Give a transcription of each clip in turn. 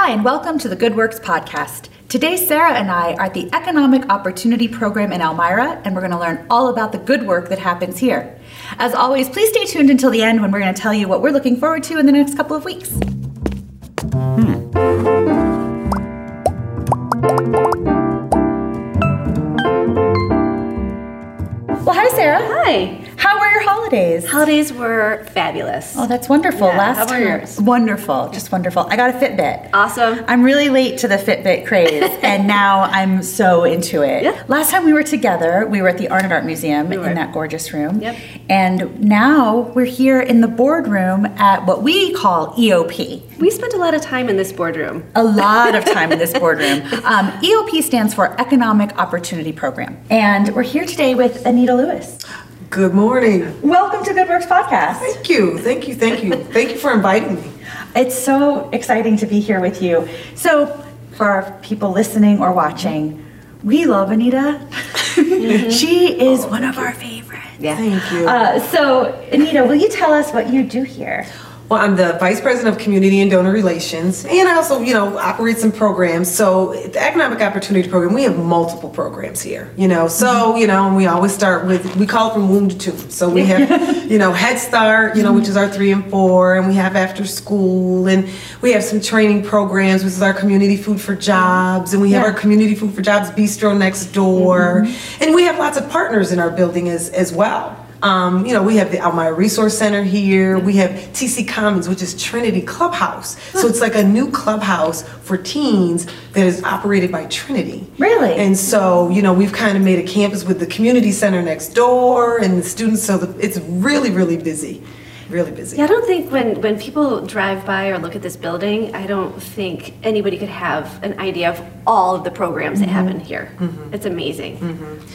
Hi, and welcome to the Good Works podcast. Today, Sara and I are at the Economic Opportunity Program in Elmira, and we're going to learn all about the good work that happens here. As always, please stay tuned until the end when we're going to tell you what we're looking forward to in the next couple of weeks. Hmm. Well, hi, Sara. Hi. How were your holidays? Holidays were fabulous. Oh, that's wonderful. Yeah, Last time, yours? wonderful, just wonderful. I got a Fitbit. Awesome. I'm really late to the Fitbit craze, and now I'm so into it. Yeah. Last time we were together, we were at the Arnott Art Museum We in that gorgeous room. Yep. And now we're here in the boardroom at what we call EOP. We spent a lot of time in this boardroom. A lot of time in this boardroom. Um, EOP stands for Economic Opportunity Program, and we're here today with Anita Lewis. Good morning. Welcome to Good Works Podcast. Thank you. Thank you. Thank you. Thank you for inviting me. It's so exciting to be here with you. So, for our people listening or watching, we love Anita. she is one of our favorites. Yeah. Thank you. Uh, so, Anita, will you tell us what you do here? Well, I'm the Vice President of Community and Donor Relations, and I also, you know, operate some programs. So, the Economic Opportunity Program, we have multiple programs here, you know. So, you know, and we always start with, we call it from womb to tomb. So, we have, you know, Head Start, you know, which is our three and four, and we have after school, and we have some training programs, which is our Community Food for Jobs, and we have Yeah. our Community Food for Jobs Bistro next door, mm-hmm. and we have lots of partners in our building as, as well. Um, you know, we have the Elmira Resource Center here. We have TC Commons, which is Trinity Clubhouse. So it's like a new clubhouse for teens that is operated by Trinity. Really? And so, you know, we've kind of made a campus with the community center next door and the students. So the, it's really, really busy. Really busy. Yeah, I don't think when, when people drive by or look at this building, I don't think anybody could have an idea of all of the programs that mm-hmm. happen here. Mm-hmm. It's amazing. Mm-hmm.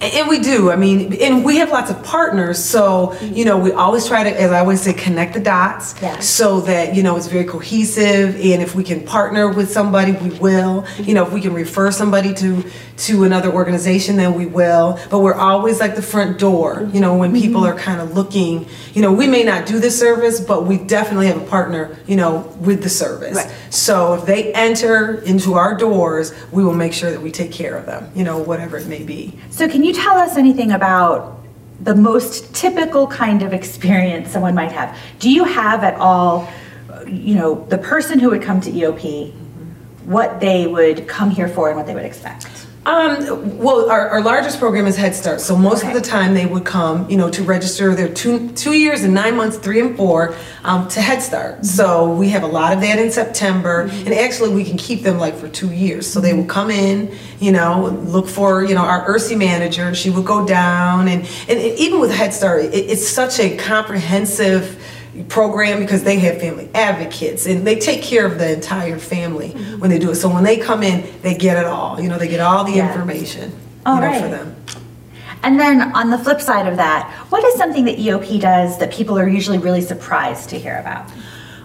And we do. I mean, and we have lots of partners. So, you know, we always try to, as I always say, connect the dots Yeah. so that, you know, it's very cohesive. And if we can partner with somebody, we will. You know, if we can refer somebody to, to another organization, then we will. But we're always like the front door, you know, when people mm-hmm. are kind of looking, you know, we may not do this service, but we definitely have a partner, you know, with the service. Right. So if they enter into our doors, we will make sure that we take care of them, you know, whatever it may be. So, can you tell us anything about the most typical kind of experience someone might have? Do you have at all, you know, the person who would come to EOP, what they would come here for and what they would expect? Um, well, our, our largest program is Head Start. So most Okay. of the time they would come, you know, to register their two two years and nine months, three and four, um, to Head Start. So we have a lot of that in September, and actually we can keep them like for two years. So they would come in, you know, look for you know our ERSEA manager. She would go down, and and even with Head Start, it, it's such a comprehensive program because they have family advocates and they take care of the entire family when they do it. So when they come in, they get it all. You know, they get all the Yeah. information. All you know, right. for them. And then on the flip side of that, what is something that EOP does that people are usually really surprised to hear about?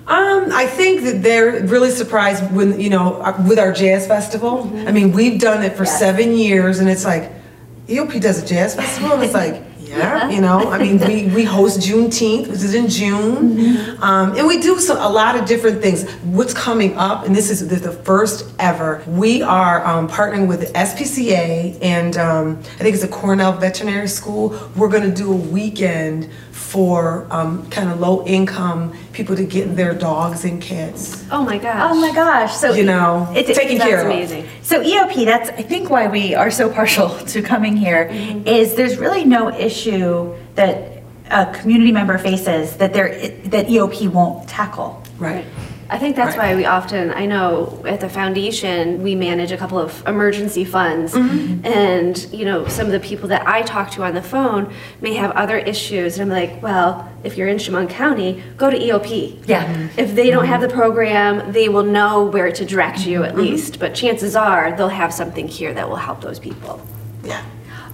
Um, I think that they're really surprised when you know uh, with our jazz festival. I mean, we've done it for Yes. seven years, and it's like EOP does a jazz festival, and it's like. Yeah, you know, I mean, we, we host Juneteenth, which is in June, um, and we do so, a lot of different things. What's coming up, and this is the, the first ever, we are um, partnering with the SPCA and um, I think it's a Cornell Veterinary School. We're going to do a weekend for um, kind of low income people to get their dogs and cats. Oh my gosh. Oh my gosh! So You know, It's- taken That's care of. amazing. So EOP, that's I think why we are so partial to coming here, is there's really no issue that a community member faces that there that EOP won't tackle. Right. I think that's Right. why we often, I know at the foundation, we manage a couple of emergency funds. Mm-hmm. And, you know, some of the people that I talk to on the phone may have other issues. And I'm like, well, if you're in Chemung County, go to EOP. Yeah. Mhm. If they don't have the program, they will know where to direct you Mm-hmm. at least. But chances are they'll have something here that will help those people. Yeah.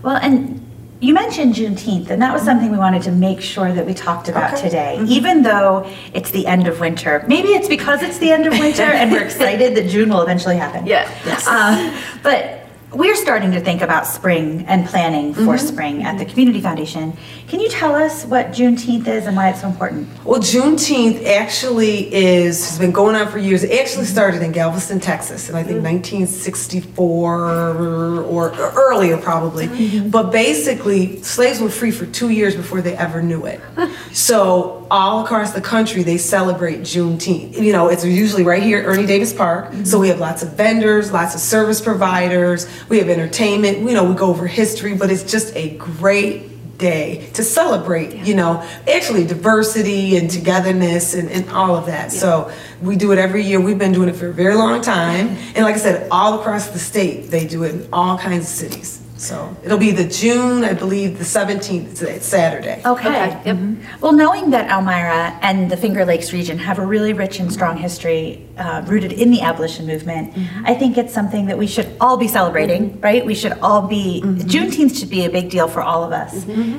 Well, and you mentioned Juneteenth, and that was something we wanted to make sure that we talked about Okay. today. Even though it's the end of winter, maybe it's because it's the end of winter, and we're excited that June will eventually happen. Yeah. Uh, but we're starting to think about spring and planning for Mm-hmm. spring at the Community Foundation. Can you tell us what Juneteenth is and why it's so important? Well, Juneteenth actually is has been going on for years. It actually mm-hmm. started in Galveston, Texas, in I think mm-hmm. 1964 or earlier, probably. Mm-hmm. But basically, slaves were free for two years before they ever knew it. So all across the country, they celebrate Juneteenth. You know, it's usually right here at Ernie Davis Park. So we have lots of vendors, lots of service providers. We have entertainment. You know, we go over history, but it's just a great day to celebrate, you know, actually diversity and togetherness and, and all of that. So we do it every year. We've been doing it for a very long time. And like I said, all across the state, they do it in all kinds of cities. So it'll be the June, I believe, the 17th, it's- it's Saturday. Okay. Okay, yep. Mhm. Well, knowing that Elmira and the Finger Lakes region have a really rich and strong history uh, rooted in the abolition movement, Mm-hmm. I think it's something that we should all be celebrating, right? We should all be, Mm-hmm. Juneteenth should be a big deal for all of us.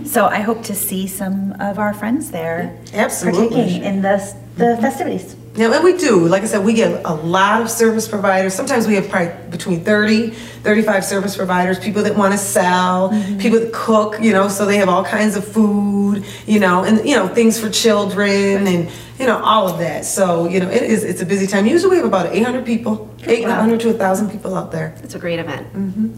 So I hope to see some of our friends there Absolutely. partaking in this, the festivities. Yeah, and we do. Like I said, we get a lot of service providers. Sometimes we have probably between 30, 35 service providers, people that want to sell, mm-hmm. people that cook, you know, so they have all kinds of food, you know, and, you know, things for children and, you know, all of that. So, you know, it is, it's a busy time. Usually we have about 800 people, 800 to 1,000 people out there. It's a great event. Mm-hmm.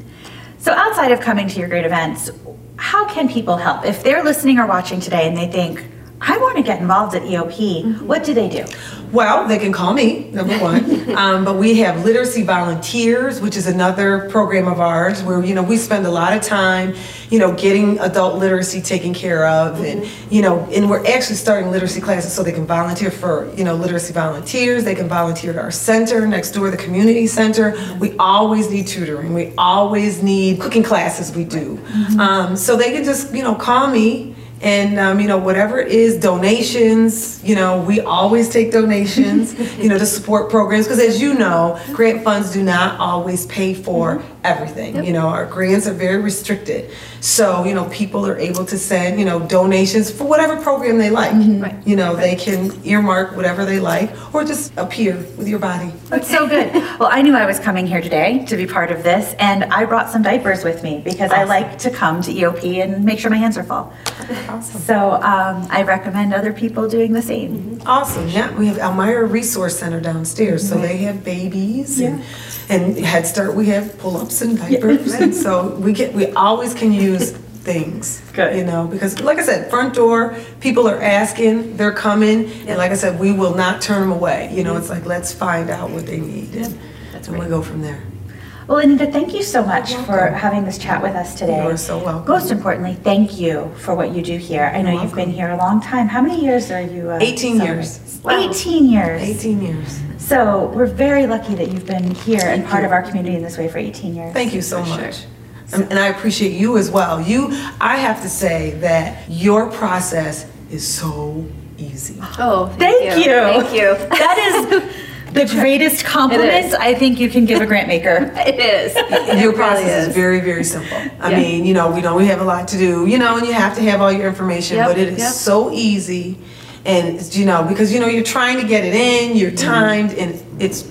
So outside of coming to your great events, how can people help? If they're listening or watching today and they think, I want to get involved at EOP, what do they do? Well, they can call me, number one. um, but we have literacy volunteers, which is another program of ours where, you know, we spend a lot of time, you know, getting adult literacy taken care of. And, you know, and we're actually starting literacy classes so they can volunteer for, you know, literacy volunteers. They can volunteer at our center next door, the community center. We always need tutoring. We always need cooking classes we do. Um, so they can just, you know, call me and um, you know whatever it is donations you know we always take donations you know to support programs. Because as you know grant funds do not always pay for everything you know our grants are very restricted so you know people are able to send you know donations for whatever program they like mm-hmm. Right. you know they can earmark whatever they like or just appear with your body That's so good. Well, I knew I was coming here today to be part of this, and I brought some diapers with me because I like to come to EOP and make sure my hands are full. awesome So um, I recommend other people doing the same. Mm-hmm. Awesome. Yeah, we have Elmira Resource Center downstairs, so mm-hmm. they have babies and, and Head Start. We have pull-ups and diapers, and so we get we always can use things. Good. You know, because like I said, front door people are asking, they're coming, and like I said, we will not turn them away. You know, mm-hmm. it's like let's find out what they need, and, and we go from there. Well, Anita, thank you so much for having this chat with us today. You are so welcome. Most importantly, thank you for what you do here. I know you've been here a long time. How many years are you? Uh, 18 celebrating? years. Wow. 18 years. 18 years. So we're very lucky that you've been here and part of our community in this way for 18 years. Thank you so For sure. much. And and I appreciate you as well. You, I have to say that your process is so easy. Oh, Thank thank, you. Thank you. That is the greatest compliment. I think you can give a grant maker. It is. It Your really process is very, very simple. I Yeah. mean, you know, we know we have a lot to do, you know, and you have to have all your information, Yep, but it is yep. so easy. And, it's, you know, because, you know, you're trying to get it in, you're timed, and it's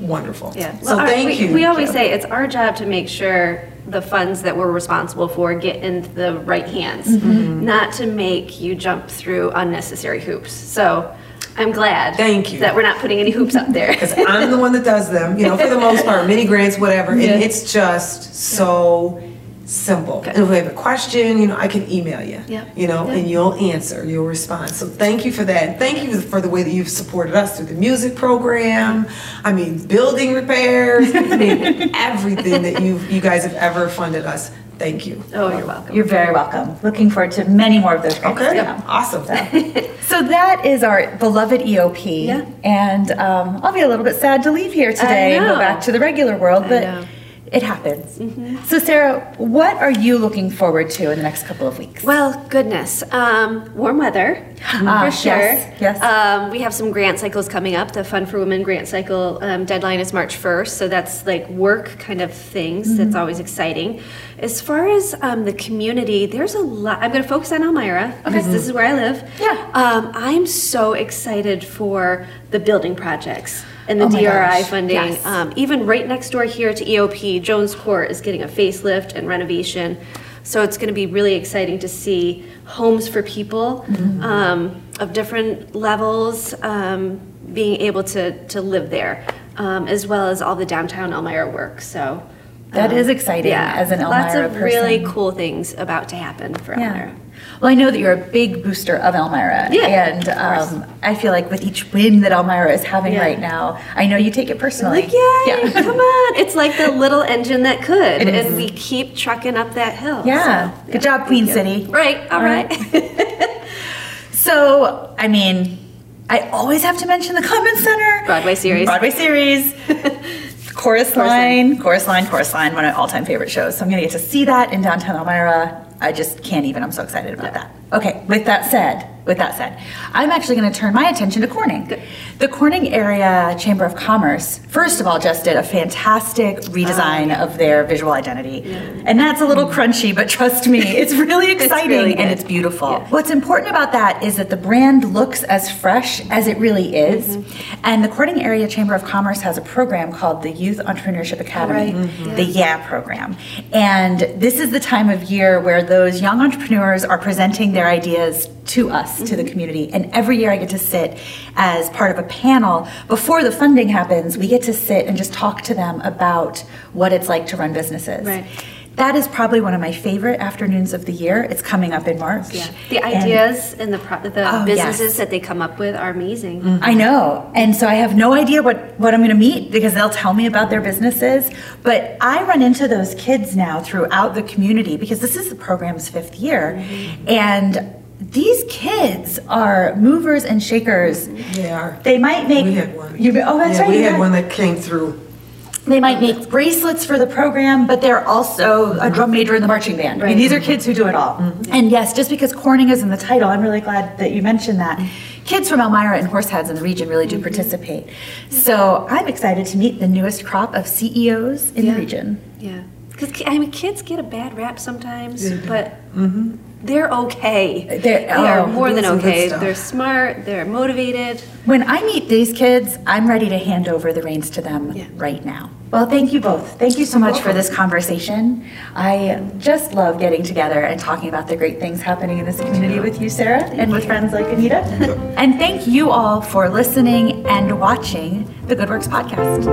wonderful. Mm-hmm. Yeah. So Well, our- thank we, you. We always say it's our job to make sure the funds that we're responsible for get into the right hands, Mm-hmm. not to make you jump through unnecessary hoops. So I'm glad. Thank you. That we're not putting any hoops up there. Because I'm the one that does them, you know, for the most part, mini grants, whatever, and it's just so simple. Good. And if we have a question, you know, I can email you, Yeah. you know, Yeah. and you'll answer, you'll respond. So thank you for that. And Thank you for the way that you've supported us through the music program. I mean, building repairs, I mean, everything that you you guys have ever funded us. Thank you. Oh, you're welcome. You're very welcome. Looking forward to many more of those grants. to Okay, come. awesome. So that is our beloved EOP. Yeah. And um, I'll be a little bit sad to leave here today and go back to the regular world, I but know. It happens. So, Sara, what are you looking forward to in the next couple of weeks? Well, goodness. Um, warm weather, Ah, for sure. yes, yes. Um, we have some grant cycles coming up. The Fund for Women grant cycle um, deadline is March 1st, so that's like work kind of things. Mm-hmm. That's always exciting. As far as um, the community, there's a lot. I'm going to focus on Elmira because this is where I live. Yeah. Um, I'm so excited for the building projects. And the Oh DRI gosh, funding. yes. Um, even right next door here to EOP, Jones Court is getting a facelift and renovation. So it's going to be really exciting to see homes for people Mm-hmm. um, of different levels um, being able to, to live there, um, as well as all the downtown Elmira work. So That um, is exciting as an Elmira lots of really cool things about to happen for Yeah. Elmira. Well, I know that you're a big booster of Elmira. Yeah, And um, I feel like with each win that Elmira is having Yeah. right now, I know you take it personally. Like, yay, Yeah. come on. It's like the little engine that could. It and is. we keep trucking up that hill. Yeah. so, Good job, Queen City. Right, all All right. So, I mean, I always have to mention the Clemens Center. Broadway series. Broadway series. Chorus line, chorus line, chorus line, one of my all-time favorite shows. So I'm gonna get to see that in downtown Elmira. I just can't even, I'm so excited about that. Okay, with that said, with that said, I'm actually gonna turn my attention to Corning. Good. The Corning Area Chamber of Commerce, first of all, just did a fantastic redesign of their visual identity. And that's a little crunchy, but trust me, it's really exciting really and it's beautiful. Yeah. What's important about that is that the brand looks as fresh as it really is. And the Corning Area Chamber of Commerce has a program called the Youth Entrepreneurship Academy, right. Mhm. the YA program. And this is the time of year where those young entrepreneurs are presenting their ideas to us, to the mm-hmm. community. And every year I get to sit as part of a panel. Before the funding happens, we get to sit and just talk to them about what it's like to run businesses. Right. That is probably one of my favorite afternoons of the year. It's coming up in March. Yeah. The ideas and the, pro- the Oh, businesses yes. that they come up with are amazing. Mm-hmm. I know. And so I have no idea what, what I'm going to meet because they'll tell me about their businesses. But I run into those kids now throughout the community because this is the program's fifth year. Mm-hmm. And these kids are movers and shakers. They are. They might make. We had one. You, oh, that's yeah, right. we had had- one that came through. They might make bracelets for the program, but they're also a drum major in the marching band. I mean, Right. these are kids who do it all. Mm-hmm. And yes, just because Corning is in the title, I'm really glad that you mentioned that. Kids from Elmira and Horseheads in the region really do mm-hmm. participate. So I'm excited to meet the newest crop of CEOs in Yeah. the region. Yeah. Because, I mean, kids get a bad rap sometimes, They do. Mm-hmm. They're okay. They're- they are oh, more than doing some good okay. They're smart, they're motivated. When I meet these kids, I'm ready to hand over the reins to them Yeah. right now. Well, thank you both. Thank you so much for this conversation. I just love getting together and talking about the great things happening in this community with you, Sara, and with friends like Anita. and thank you all for listening and watching the Good Works podcast.